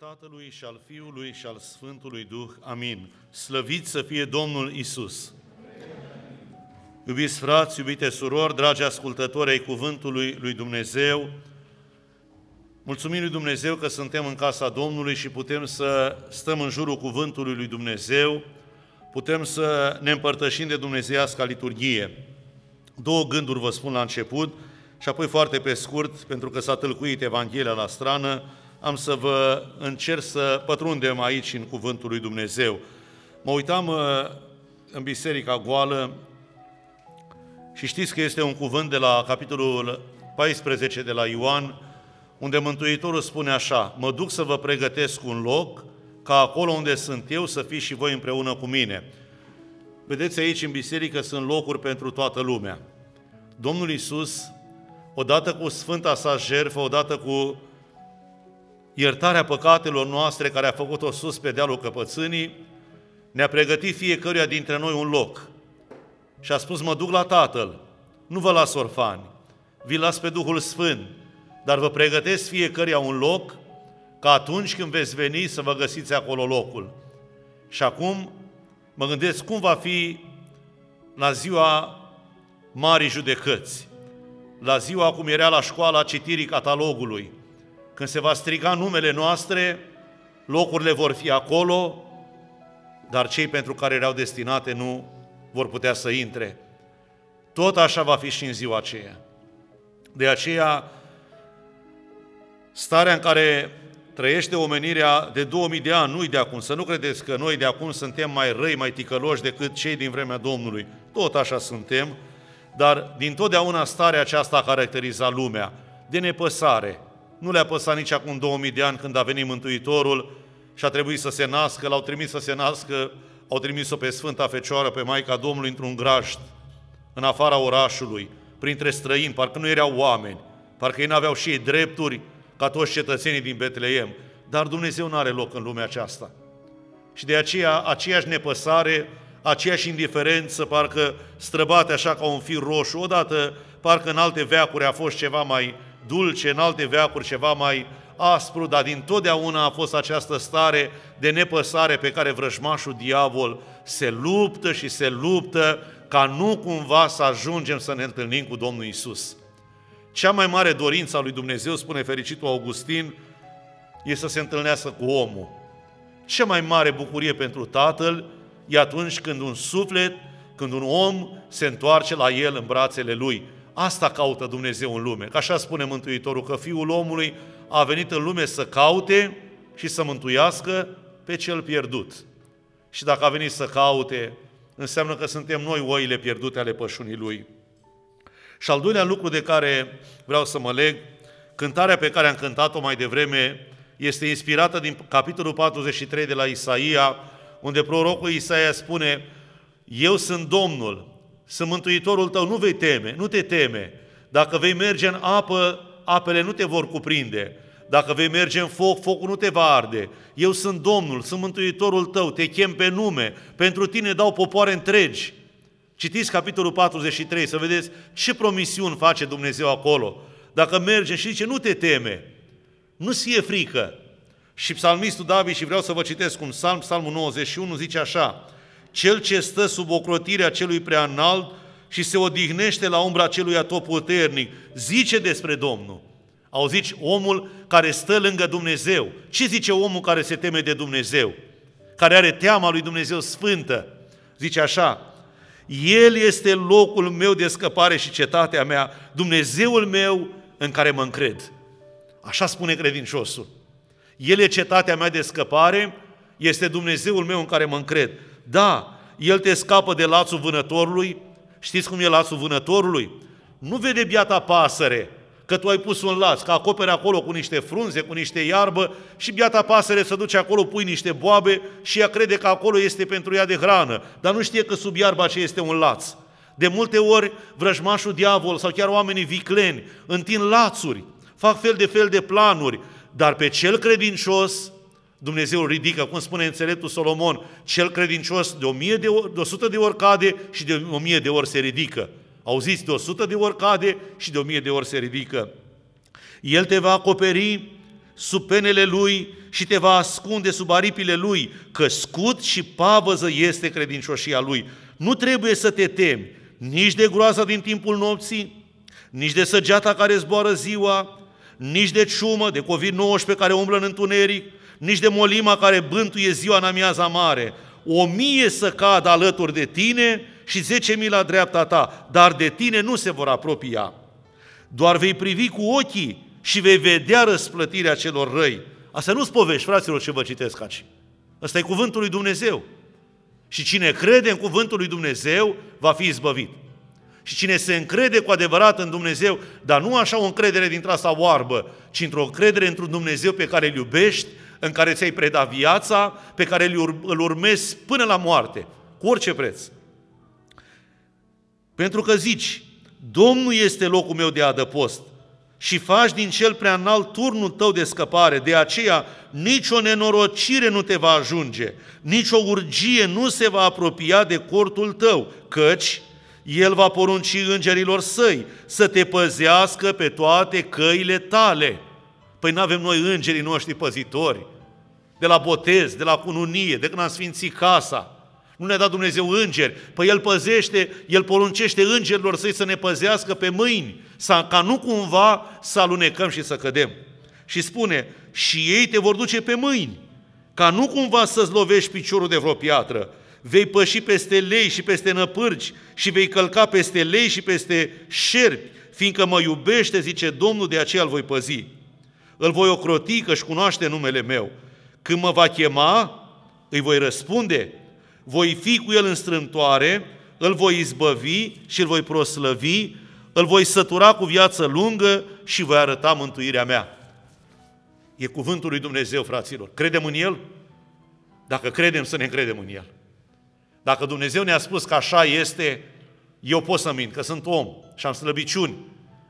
Tatălui și al Fiului și al Sfântului Duh. Amin. Slăvit să fie Domnul Isus. Iubiți frați, iubite surori, dragi ascultători ai Cuvântului lui Dumnezeu, mulțumim lui Dumnezeu că suntem în casa Domnului și putem să stăm în jurul Cuvântului lui Dumnezeu, putem să ne împărtășim de Dumnezeiasca liturghie. Două gânduri vă spun la început și apoi foarte pe scurt, pentru că s-a tâlcuit Evanghelia la strană, am să vă încerc să pătrundem aici în Cuvântul lui Dumnezeu. Mă uitam uh, în Biserica Goală și știți că este un cuvânt de la capitolul 14 de la Ioan, unde Mântuitorul spune așa, mă duc să vă pregătesc un loc, ca acolo unde sunt eu să fiți și voi împreună cu mine. Vedeți aici în biserică sunt locuri pentru toată lumea. Domnul Isus, odată cu Sfânta sa jertfă, odată cu iertarea păcatelor noastre care a făcut-o sus pe dealul căpățânii, ne-a pregătit fiecăruia dintre noi un loc. Și a spus, mă duc la Tatăl, nu vă las orfani, vi las pe Duhul Sfânt, dar vă pregătesc fiecăruia un loc ca atunci când veți veni să vă găsiți acolo locul. Și acum mă gândesc cum va fi la ziua Marii Judecăți, la ziua cum era la școala citirii catalogului, când se va striga numele noastre, locurile vor fi acolo, dar cei pentru care erau destinate nu vor putea să intre. Tot așa va fi și în ziua aceea. De aceea, starea în care trăiește omenirea de 2000 de ani, nu-i de acum. Să nu credeți că noi de acum suntem mai răi, mai ticăloși decât cei din vremea Domnului. Tot așa suntem, dar din totdeauna starea aceasta a caracterizat lumea, de nepăsare, nu le-a păsat nici acum 2000 de ani când a venit Mântuitorul și a trebuit să se nască, l-au trimis să se nască, au trimis-o pe Sfânta Fecioară, pe Maica Domnului, într-un grajd, în afara orașului, printre străini, parcă nu erau oameni, parcă ei n-aveau și ei drepturi ca toți cetățenii din Betleem. Dar Dumnezeu nu are loc în lumea aceasta. Și de aceea, aceeași nepăsare, aceeași indiferență, parcă străbate așa ca un fir roșu, odată, parcă în alte veacuri a fost ceva mai dulce, în alte veacuri ceva mai aspru, dar din totdeauna a fost această stare de nepăsare pe care vrăjmașul diavol se luptă și se luptă ca nu cumva să ajungem să ne întâlnim cu Domnul Isus. Cea mai mare dorință a lui Dumnezeu, spune fericitul Augustin, e să se întâlnească cu omul. Cea mai mare bucurie pentru Tatăl e atunci când un suflet, când un om se întoarce la el în brațele lui. Asta caută Dumnezeu în lume. Că așa spune Mântuitorul, că Fiul omului a venit în lume să caute și să mântuiască pe cel pierdut. Și dacă a venit să caute, înseamnă că suntem noi oile pierdute ale pășunii Lui. Și al doilea lucru de care vreau să mă leg, cântarea pe care am cântat-o mai devreme este inspirată din capitolul 43 de la Isaia, unde prorocul Isaia spune, Eu sunt Domnul, sunt Mântuitorul tău, nu vei teme, nu te teme. Dacă vei merge în apă, apele nu te vor cuprinde. Dacă vei merge în foc, focul nu te va arde. Eu sunt Domnul, sunt Mântuitorul tău, te chem pe nume, pentru tine dau popoare întregi. Citiți capitolul 43 să vedeți ce promisiuni face Dumnezeu acolo. Dacă merge și zice, nu te teme, nu ți e frică. Și psalmistul David, și vreau să vă citesc un psalm, psalmul 91, zice așa, cel ce stă sub ocrotirea celui prea înalt și se odihnește la umbra celui atotputernic, zice despre Domnul. Auziți, omul care stă lângă Dumnezeu. Ce zice omul care se teme de Dumnezeu? Care are teama lui Dumnezeu sfântă? Zice așa, El este locul meu de scăpare și cetatea mea, Dumnezeul meu în care mă încred. Așa spune credinciosul. El e cetatea mea de scăpare, este Dumnezeul meu în care mă încred. Da, El te scapă de lațul vânătorului. Știți cum e lațul vânătorului? Nu vede biata pasăre, că tu ai pus un laț, că acoperi acolo cu niște frunze, cu niște iarbă și biata pasăre să duce acolo, pui niște boabe și ea crede că acolo este pentru ea de hrană, dar nu știe că sub iarba aceea este un laț. De multe ori vrăjmașul diavol sau chiar oamenii vicleni întind lațuri, fac fel de fel de planuri, dar pe cel credincios Dumnezeu îl ridică, cum spune înțeleptul Solomon, cel credincios de, o mie de, ori, de 100 de ori cade și de o mie de ori se ridică. Auziți, de 100 de ori cade și de o mie de ori se ridică. El te va acoperi, sub penele lui și te va ascunde sub aripile lui, că scut și pavăză este credincioșia lui. Nu trebuie să te temi nici de groaza din timpul nopții, nici de săgeata care zboară ziua, nici de ciumă, de COVID-19 care umblă în întuneric, nici de molima care bântuie ziua în amiaza mare. O mie să cadă alături de tine și zece mii la dreapta ta, dar de tine nu se vor apropia. Doar vei privi cu ochii și vei vedea răsplătirea celor răi. Asta nu-ți povești, fraților, ce vă citesc aici. Asta e cuvântul lui Dumnezeu. Și cine crede în cuvântul lui Dumnezeu va fi izbăvit. Și cine se încrede cu adevărat în Dumnezeu, dar nu așa o încredere dintr asta oarbă, ci într-o încredere într-un Dumnezeu pe care îl iubești, în care ți-ai predat viața, pe care îl urmezi până la moarte, cu orice preț. Pentru că zici, Domnul este locul meu de adăpost și faci din cel prea înalt turnul tău de scăpare, de aceea nicio nenorocire nu te va ajunge, nicio urgie nu se va apropia de cortul tău, căci el va porunci îngerilor săi să te păzească pe toate căile tale. Păi nu avem noi îngerii noștri păzitori, de la botez, de la cununie, de când am sfințit casa. Nu ne-a dat Dumnezeu îngeri. Păi El păzește, El poruncește îngerilor săi să ne păzească pe mâini, ca nu cumva să alunecăm și să cădem. Și spune, și ei te vor duce pe mâini, ca nu cumva să-ți lovești piciorul de vreo piatră. Vei păși peste lei și peste năpârci și vei călca peste lei și peste șerpi, fiindcă mă iubește, zice Domnul, de aceea îl voi păzi. Îl voi ocroti că își cunoaște numele meu. Când mă va chema, îi voi răspunde, voi fi cu el în strâmtoare, îl voi izbăvi și îl voi proslăvi, îl voi sătura cu viață lungă și voi arăta mântuirea mea. E cuvântul lui Dumnezeu, fraților. Credem în El? Dacă credem, să ne încredem în El. Dacă Dumnezeu ne-a spus că așa este, eu pot să mint, că sunt om și am slăbiciuni,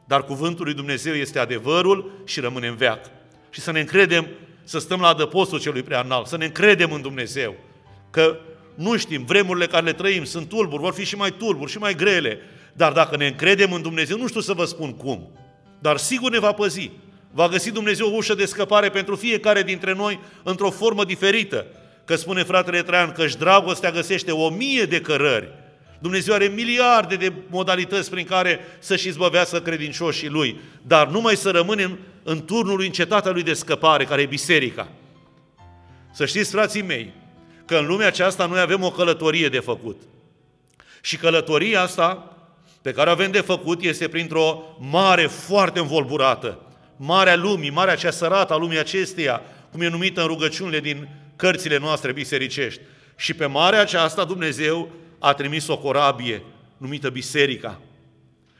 dar cuvântul lui Dumnezeu este adevărul și rămâne în veac. Și să ne încredem, să stăm la adăpostul celui prea înalt, să ne încredem în Dumnezeu, că nu știm, vremurile care le trăim sunt tulburi, vor fi și mai tulburi și mai grele, dar dacă ne încredem în Dumnezeu, nu știu să vă spun cum, dar sigur ne va păzi. Va găsi Dumnezeu o ușă de scăpare pentru fiecare dintre noi într-o formă diferită. Că spune fratele Traian că și dragostea găsește o mie de cărări. Dumnezeu are miliarde de modalități prin care să-și izbăvească credincioșii Lui, dar numai să rămânem în turnul lui, în cetatea Lui de scăpare, care e biserica. Să știți, frații mei, că în lumea aceasta noi avem o călătorie de făcut. Și călătoria asta pe care o avem de făcut este printr-o mare foarte învolburată, marea lumii, marea cea sărată a lumii acesteia, cum e numită în rugăciunile din cărțile noastre bisericești. Și pe marea aceasta Dumnezeu a trimis o corabie numită Biserica.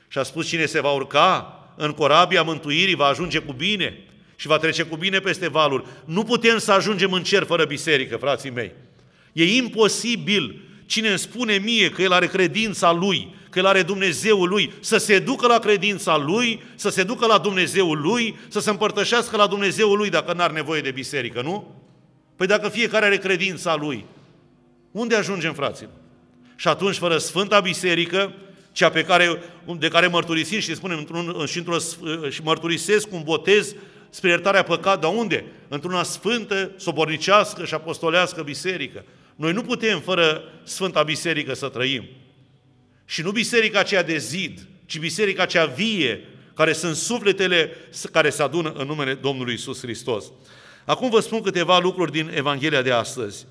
Și a spus cine se va urca în corabia mântuirii va ajunge cu bine și va trece cu bine peste valuri. Nu putem să ajungem în cer fără biserică, frații mei. E imposibil cine îmi spune mie că el are credința lui, că el are Dumnezeul lui, să se ducă la credința lui, să se ducă la Dumnezeul lui, să se împărtășească la Dumnezeul lui dacă n-are nevoie de biserică, nu? Păi dacă fiecare are credința lui, unde ajungem, fraților? Și atunci, fără Sfânta Biserică, cea pe care, de care mărturisim și spunem într-un, și, într și mărturisesc un botez spre iertarea păcat, dar unde? Într-una sfântă, sobornicească și apostolească biserică. Noi nu putem fără Sfânta Biserică să trăim. Și nu biserica aceea de zid, ci biserica aceea vie, care sunt sufletele care se adună în numele Domnului Isus Hristos. Acum vă spun câteva lucruri din Evanghelia de astăzi.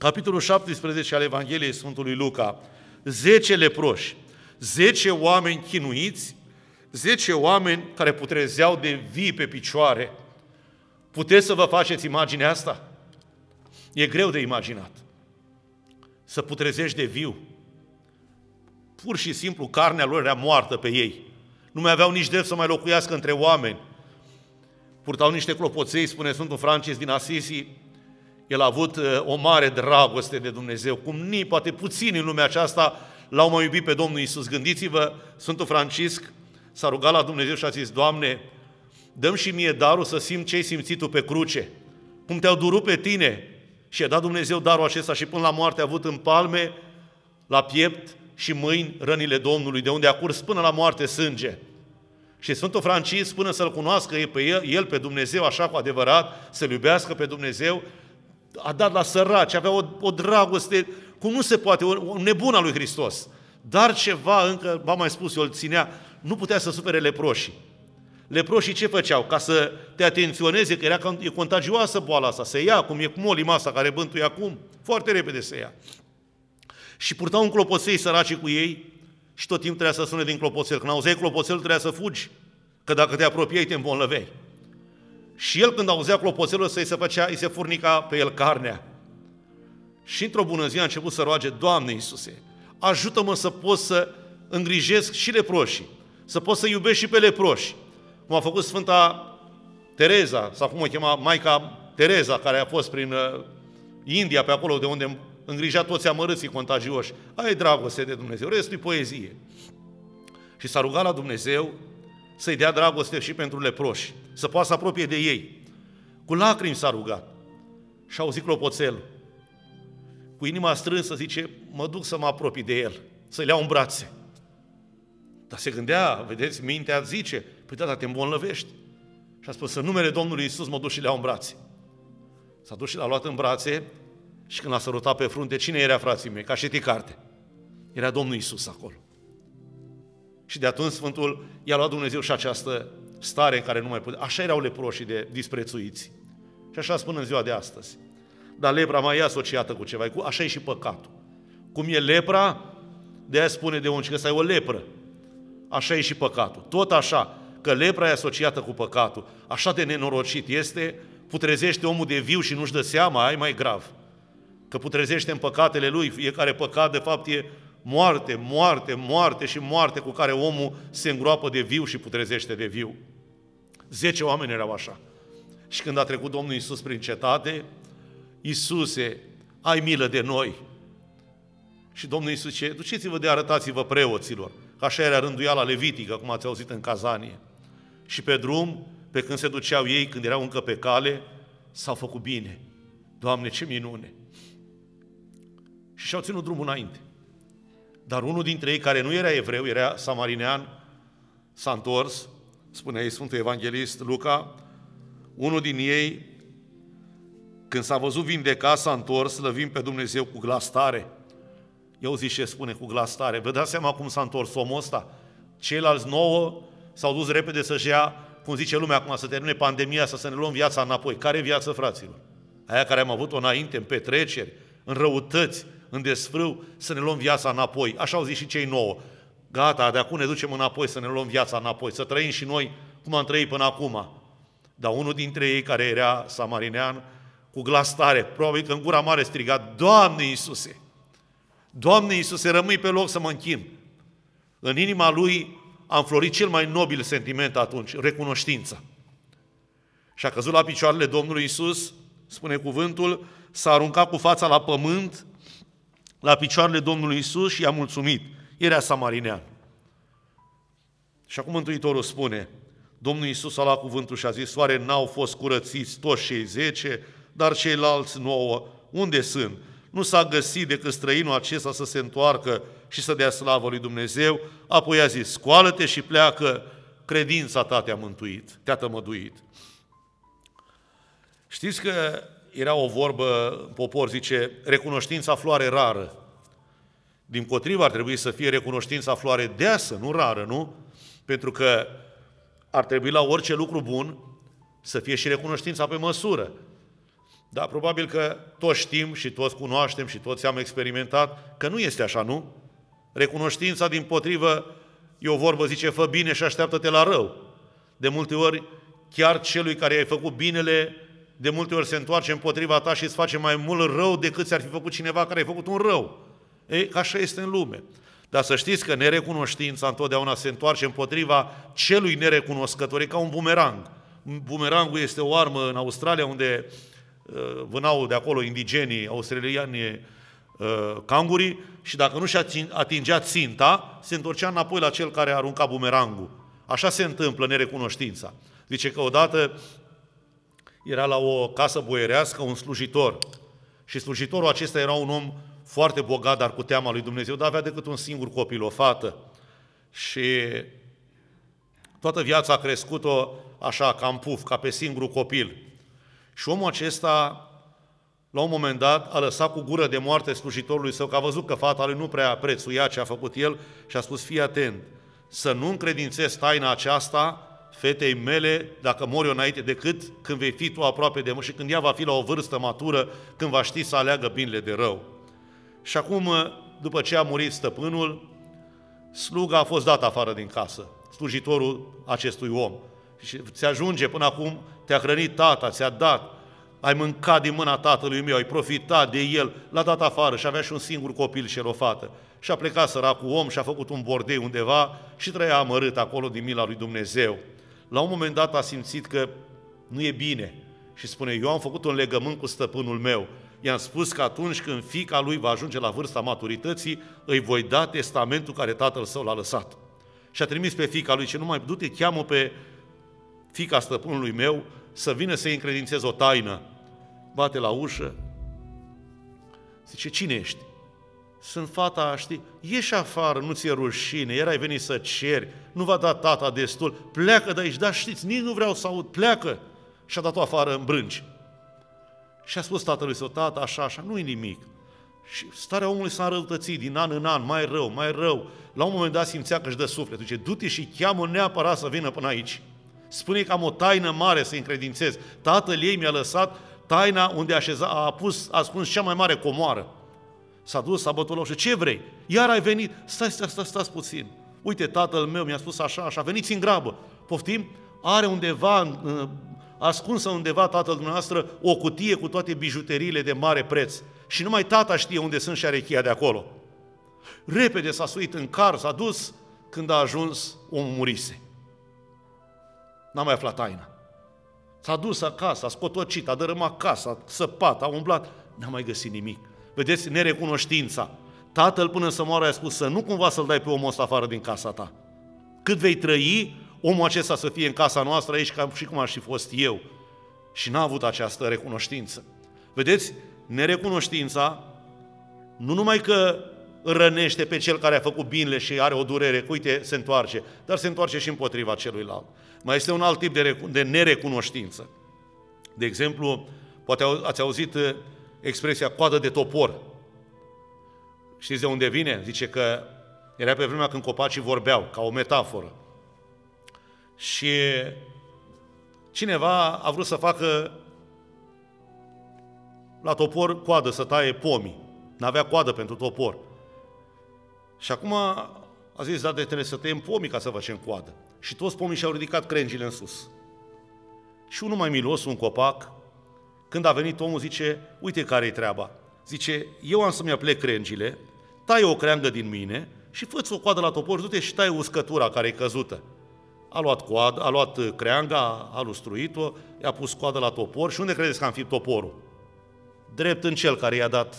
Capitolul 17 al Evangheliei Sfântului Luca. Zece leproși, zece oameni chinuiți, zece oameni care putrezeau de vii pe picioare. Puteți să vă faceți imaginea asta? E greu de imaginat. Să putrezești de viu. Pur și simplu carnea lor era moartă pe ei. Nu mai aveau nici drept să mai locuiască între oameni. Purtau niște clopoței, spune Sfântul Francis din Asisi, el a avut uh, o mare dragoste de Dumnezeu, cum ni, poate puțini în lumea aceasta l-au mai iubit pe Domnul Isus. Gândiți-vă, Sfântul Francisc s-a rugat la Dumnezeu și a zis, Doamne, dăm și mie darul să simt ce ai simțit Tu pe cruce, cum te-au durut pe tine. Și a dat Dumnezeu darul acesta și până la moarte a avut în palme, la piept și mâini rănile Domnului, de unde a curs până la moarte sânge. Și Sfântul Francis, până să-L cunoască pe el, el, pe Dumnezeu, așa cu adevărat, să-L iubească pe Dumnezeu, a dat la săraci, avea o, o dragoste, cum nu se poate, o, o nebună a lui Hristos. Dar ceva încă, v-am mai spus, eu îl ținea, nu putea să sufere leproșii. Leproșii ce făceau? Ca să te atenționeze că era, e contagioasă boala asta, se ia, cum e cu molima asta care bântuie acum, foarte repede se ia. Și purtau un clopoței săraci cu ei și tot timpul trebuia să sune din clopoțel. Când auzeai clopoțel, trebuia să fugi, că dacă te apropiai, te îmbolnăveai. Și el când auzea clopoțelul să-i se făcea, îi se furnica pe el carnea. Și într-o bună zi a început să roage, Doamne Iisuse, ajută-mă să pot să îngrijesc și leproșii, să pot să iubesc și pe leproși, cum a făcut Sfânta Tereza, sau cum o chema Maica Tereza, care a fost prin uh, India, pe acolo de unde îngrijea toți amărâții contagioși. Ai dragoste de Dumnezeu, restul e poezie. Și s-a rugat la Dumnezeu să-i dea dragoste și pentru leproși, să poată să apropie de ei. Cu lacrimi s-a rugat și a auzit clopoțelul. Cu inima strânsă zice, mă duc să mă apropii de el, să-l iau în brațe. Dar se gândea, vedeți, mintea zice, păi da, dar te îmbolnăvești. Și a spus, în numele Domnului Isus mă duc și le iau în brațe. S-a dus și l-a luat în brațe și când l-a sărutat pe frunte, cine era frații mei? Ca și carte. Era Domnul Isus acolo. Și de atunci Sfântul i-a luat Dumnezeu și această stare în care nu mai putea. Așa erau leproșii de disprețuiți. Și așa spun în ziua de astăzi. Dar lepra mai e asociată cu ceva, cu așa e și păcatul. Cum e lepra, de aia spune de unci că să ai o lepră. Așa e și păcatul. Tot așa, că lepra e asociată cu păcatul. Așa de nenorocit este, putrezește omul de viu și nu-și dă seama, ai mai grav. Că putrezește în păcatele lui, fiecare păcat de fapt e moarte, moarte, moarte și moarte cu care omul se îngroapă de viu și putrezește de viu. Zece oameni erau așa. Și când a trecut Domnul Isus prin cetate, Iisuse, ai milă de noi. Și Domnul Iisus ce duceți-vă de arătați-vă preoților. Că așa era rânduiala levitică, cum ați auzit în cazanie. Și pe drum, pe când se duceau ei, când erau încă pe cale, s-au făcut bine. Doamne, ce minune! Și și-au ținut drumul înainte. Dar unul dintre ei, care nu era evreu, era samarinean, s-a întors, spune ei Sfântul Evanghelist Luca, unul din ei, când s-a văzut vindecat, s-a întors, slăvim pe Dumnezeu cu glas tare. Eu zic ce spune cu glas tare. Vă dați seama cum s-a întors omul ăsta? Ceilalți nouă s-au dus repede să-și ia, cum zice lumea acum, să termine pandemia, să, să ne luăm viața înapoi. Care viață, fraților? Aia care am avut-o înainte, în petreceri, în răutăți, în desfrâu, să ne luăm viața înapoi. Așa au zis și cei nouă. Gata, de acum ne ducem înapoi să ne luăm viața înapoi, să trăim și noi cum am trăit până acum. Dar unul dintre ei, care era samarinean, cu glas tare, probabil că în gura mare striga, Doamne Iisuse! Doamne Iisuse, rămâi pe loc să mă închin. În inima lui a înflorit cel mai nobil sentiment atunci, recunoștința. Și a căzut la picioarele Domnului Isus, spune cuvântul, s-a aruncat cu fața la pământ, la picioarele Domnului Isus și i-a mulțumit. Era samarinean. Și acum Mântuitorul spune, Domnul Isus a luat cuvântul și a zis, soare n-au fost curățiți toți cei zece, dar ceilalți nouă, unde sunt? Nu s-a găsit decât străinul acesta să se întoarcă și să dea slavă lui Dumnezeu, apoi a zis, scoală-te și pleacă, credința ta te-a mântuit, te-a tămăduit. Știți că era o vorbă, popor zice, recunoștința floare rară. Din potrivă ar trebui să fie recunoștința floare deasă, nu rară, nu? Pentru că ar trebui la orice lucru bun să fie și recunoștința pe măsură. Da, probabil că toți știm și toți cunoaștem și toți am experimentat că nu este așa, nu? Recunoștința, din potrivă, e o vorbă, zice, fă bine și așteaptă-te la rău. De multe ori, chiar celui care i-ai făcut binele, de multe ori se întoarce împotriva ta și îți face mai mult rău decât ți-ar fi făcut cineva care a făcut un rău. Ei, așa este în lume. Dar să știți că nerecunoștința întotdeauna se întoarce împotriva celui nerecunoscător, e ca un bumerang. Bumerangul este o armă în Australia unde uh, vânau de acolo indigenii australiani uh, cangurii și dacă nu și atingea ținta, se întorcea înapoi la cel care arunca bumerangul. Așa se întâmplă nerecunoștința. Zice că odată era la o casă boierească un slujitor. Și slujitorul acesta era un om foarte bogat, dar cu teama lui Dumnezeu, dar avea decât un singur copil, o fată. Și Toată viața a crescut-o așa, ca în puf, ca pe singurul copil. Și omul acesta, la un moment dat, a lăsat cu gură de moarte slujitorului său, că a văzut că fata lui nu prea prețuia ce a făcut el și a spus, fii atent, să nu încredințezi taina aceasta fetei mele dacă mori eu înainte decât când vei fi tu aproape de mă și când ea va fi la o vârstă matură, când va ști să aleagă binele de rău. Și acum, după ce a murit stăpânul, sluga a fost dată afară din casă, slujitorul acestui om. Și ți ajunge până acum, te-a hrănit tata, ți-a dat, ai mâncat din mâna tatălui meu, ai profitat de el, l-a dat afară și avea și un singur copil și el o fată. Și a plecat săracul om și a făcut un bordei undeva și trăia amărât acolo din mila lui Dumnezeu. La un moment dat a simțit că nu e bine și spune, eu am făcut un legământ cu stăpânul meu. I-am spus că atunci când fica lui va ajunge la vârsta maturității, îi voi da testamentul care tatăl său l-a lăsat. Și a trimis pe fica lui, ce nu mai du-te, cheamă pe fica stăpânului meu să vină să-i încredințez o taină. Bate la ușă, zice, cine ești? Sunt fata, știi, ieși afară, nu ți-e rușine, erai venit să ceri, nu va da tata destul, pleacă de aici, dar știți, nici nu vreau să aud, pleacă. Și a dat-o afară în brânci. Și a spus tatălui său, tata, așa, așa, nu-i nimic. Și starea omului s-a înrăutățit din an în an, mai rău, mai rău. La un moment dat simțea că își dă sufletul. Zice, du-te și cheamă neapărat să vină până aici. Spune că am o taină mare să încredințez. Tatăl ei mi-a lăsat taina unde așeza, a pus, a spus cea mai mare comoară. S-a dus, s-a bătut la ușă. Ce vrei? Iar ai venit. Stați, stați, stați, stați puțin. Uite, tatăl meu mi-a spus așa, așa, veniți în grabă. Poftim? Are undeva, ascunsă undeva tatăl dumneavoastră, o cutie cu toate bijuteriile de mare preț. Și numai tata știe unde sunt și are cheia de acolo. Repede s-a suit în car, s-a dus, când a ajuns, omul murise. N-a mai aflat taina. S-a dus acasă, a scotocit, a dărâmat casa, a săpat, a umblat, n-a mai găsit nimic. Vedeți, nerecunoștința. Tatăl până să moară a spus să nu cumva să-l dai pe omul ăsta afară din casa ta. Cât vei trăi, omul acesta să fie în casa noastră aici ca și cum aș fi fost eu. Și n-a avut această recunoștință. Vedeți, nerecunoștința nu numai că rănește pe cel care a făcut binele și are o durere, uite, se întoarce, dar se întoarce și împotriva celuilalt. Mai este un alt tip de, de nerecunoștință. De exemplu, poate ați auzit uh, expresia coadă de topor. Știți de unde vine? Zice că era pe vremea când copacii vorbeau, ca o metaforă. Și cineva a vrut să facă la topor coadă, să taie pomii. N-avea coadă pentru topor. Și acum a zis, da, de trebuie să tăiem pomii ca să facem coadă. Și toți pomii și-au ridicat crengile în sus. Și unul mai milos, un copac, când a venit omul, zice, uite care-i treaba. Zice, eu am să-mi aplec crengile, tai o creangă din mine și fă o coadă la topor, du-te și tai uscătura care e căzută. A luat, coadă, a luat creanga, a lustruit-o, i-a pus coadă la topor și unde credeți că am fi toporul? Drept în cel care i-a dat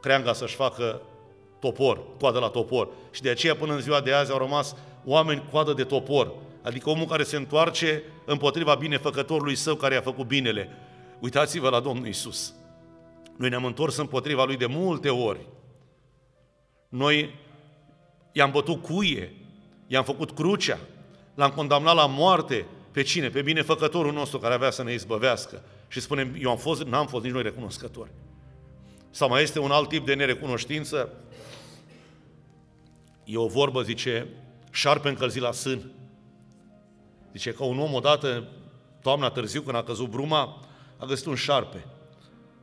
creanga să-și facă topor, coadă la topor. Și de aceea până în ziua de azi au rămas oameni coadă de topor, adică omul care se întoarce împotriva binefăcătorului său care a făcut binele. Uitați-vă la Domnul Isus. Noi ne-am întors împotriva lui de multe ori. Noi i-am bătut cuie, i-am făcut crucea, l-am condamnat la moarte. Pe cine? Pe binefăcătorul nostru care avea să ne izbăvească. Și spunem, eu am fost, n-am fost nici noi recunoscători. Sau mai este un alt tip de nerecunoștință, E o vorbă, zice, șarpe încălzit la sân. Zice că un om odată, toamna târziu, când a căzut bruma, a găsit un șarpe.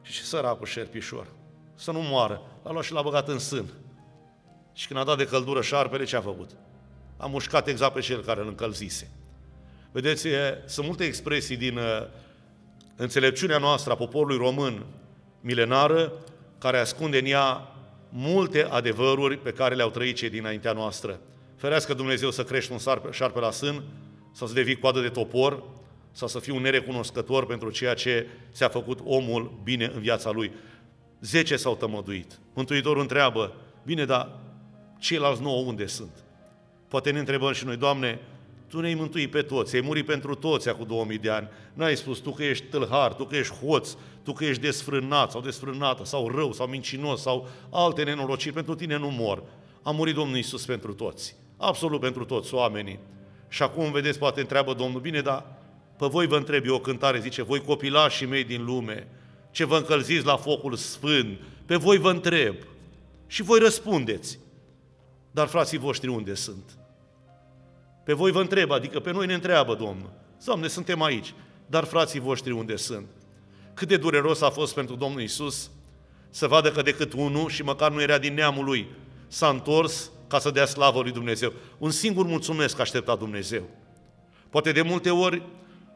Și ce săracul șerpișor, să nu moară. L-a luat și l-a băgat în sân. Și când a dat de căldură șarpele, ce a făcut? A mușcat exact pe cel care îl încălzise. Vedeți, sunt multe expresii din uh, înțelepciunea noastră a poporului român milenară, care ascunde în ea multe adevăruri pe care le-au trăit cei dinaintea noastră. Ferească Dumnezeu să crești un șarpe la sân, sau să devii coadă de topor, sau să fii un nerecunoscător pentru ceea ce ți-a făcut omul bine în viața lui. Zece s-au tămăduit. Mântuitorul întreabă, bine, dar ceilalți nouă unde sunt? Poate ne întrebăm și noi, Doamne, Tu ne-ai mântuit pe toți, ai murit pentru toți acum 2000 de ani. N-ai spus Tu că ești tâlhar, Tu că ești hoț, Tu că ești desfrânat sau desfrânată, sau rău, sau mincinos, sau alte nenorociri. Pentru Tine nu mor. A murit Domnul Iisus pentru toți. Absolut pentru toți oamenii. Și acum, vedeți, poate întreabă Domnul, bine, dar pe voi vă întreb eu o cântare, zice, voi copilașii mei din lume, ce vă încălziți la focul sfânt, pe voi vă întreb. Și voi răspundeți. Dar frații voștri unde sunt? Pe voi vă întreb, adică pe noi ne întreabă Domnul. Doamne, suntem aici, dar frații voștri unde sunt? Cât de dureros a fost pentru Domnul Isus să vadă că decât unul, și măcar nu era din neamul lui, s-a întors ca să dea slavă lui Dumnezeu. Un singur mulțumesc aștepta Dumnezeu. Poate de multe ori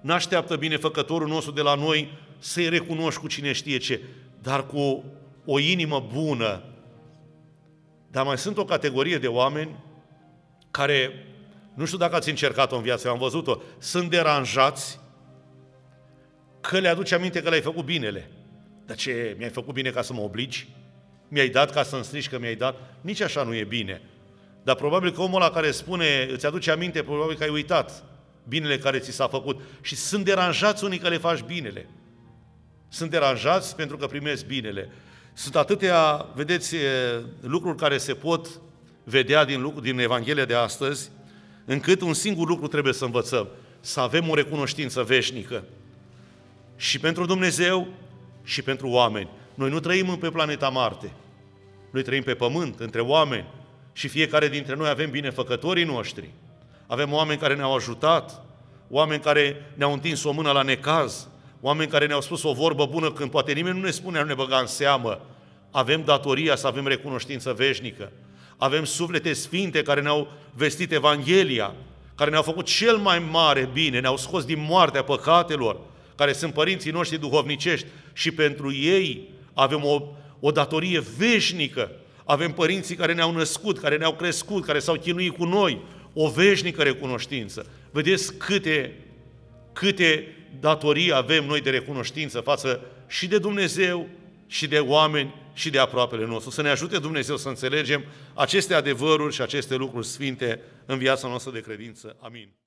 n-așteaptă binefăcătorul nostru de la noi să-i recunoști cu cine știe ce, dar cu o inimă bună. Dar mai sunt o categorie de oameni care, nu știu dacă ați încercat-o în viață, am văzut-o, sunt deranjați că le aduce aminte că le-ai făcut binele. Dar ce, mi-ai făcut bine ca să mă obligi? Mi-ai dat ca să-mi strici că mi-ai dat? Nici așa nu e bine. Dar probabil că omul la care spune, îți aduce aminte, probabil că ai uitat binele care ți s-a făcut. Și sunt deranjați unii că le faci binele. Sunt deranjați pentru că primesc binele. Sunt atâtea, vedeți, lucruri care se pot vedea din, din Evanghelia de astăzi, încât un singur lucru trebuie să învățăm, să avem o recunoștință veșnică. Și pentru Dumnezeu și pentru oameni. Noi nu trăim pe planeta Marte. Noi trăim pe pământ, între oameni. Și fiecare dintre noi avem binefăcătorii noștri. Avem oameni care ne-au ajutat, oameni care ne-au întins o mână la necaz, oameni care ne-au spus o vorbă bună când poate nimeni nu ne spune, nu ne băga în seamă. Avem datoria să avem recunoștință veșnică. Avem suflete sfinte care ne-au vestit Evanghelia, care ne-au făcut cel mai mare bine, ne-au scos din moartea păcatelor, care sunt părinții noștri duhovnicești și pentru ei avem o, o datorie veșnică. Avem părinții care ne-au născut, care ne-au crescut, care s-au chinuit cu noi, o veșnică recunoștință. Vedeți câte, câte datorii avem noi de recunoștință față și de Dumnezeu, și de oameni, și de aproapele nostru. Să ne ajute Dumnezeu să înțelegem aceste adevăruri și aceste lucruri sfinte în viața noastră de credință. Amin.